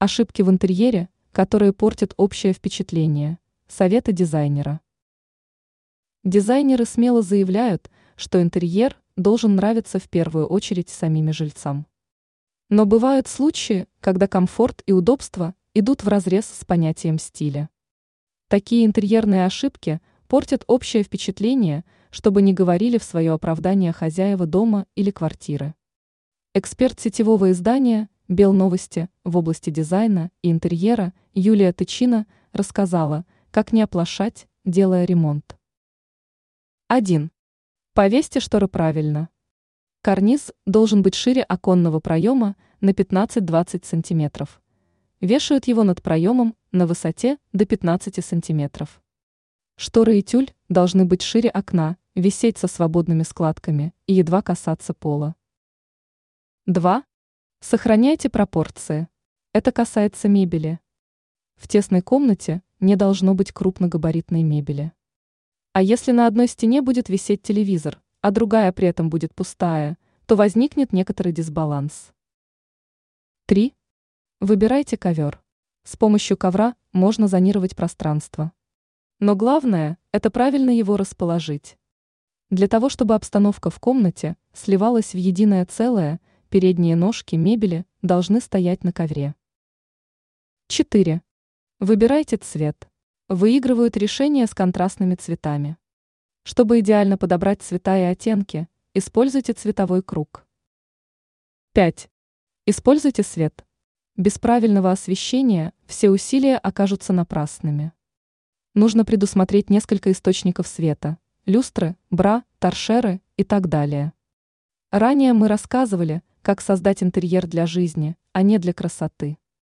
Ошибки в интерьере, которые портят общее впечатление. Советы дизайнера. Дизайнеры смело заявляют, что интерьер должен нравиться в первую очередь самими жильцам. Но бывают случаи, когда комфорт и удобство идут вразрез с понятием стиля. Такие интерьерные ошибки портят общее впечатление, чтобы не говорили в свое оправдание хозяева дома или квартиры. Эксперт сетевого издания Белновости в области дизайна и интерьера Юлия Тычина рассказала, как не оплошать, делая ремонт. 1. Повесьте шторы правильно. Карниз должен быть шире оконного проема на 15-20 см. Вешают его над проемом на высоте до 15 см. Шторы и тюль должны быть шире окна, висеть со свободными складками и едва касаться пола. 2. Сохраняйте пропорции. Это касается мебели. В тесной комнате не должно быть крупногабаритной мебели. А если на одной стене будет висеть телевизор, а другая при этом будет пустая, то возникнет некоторый дисбаланс. 3. Выбирайте ковер. С помощью ковра можно зонировать пространство. Но главное – это правильно его расположить. Для того, чтобы обстановка в комнате сливалась в единое целое, передние ножки мебели должны стоять на ковре. 4. Выбирайте цвет. Выигрывают решения с контрастными цветами. Чтобы идеально подобрать цвета и оттенки, используйте цветовой круг. 5. Используйте свет. Без правильного освещения все усилия окажутся напрасными. Нужно предусмотреть несколько источников света – люстры, бра, торшеры и так далее. Ранее мы рассказывали, как создать интерьер для жизни, а не для красоты.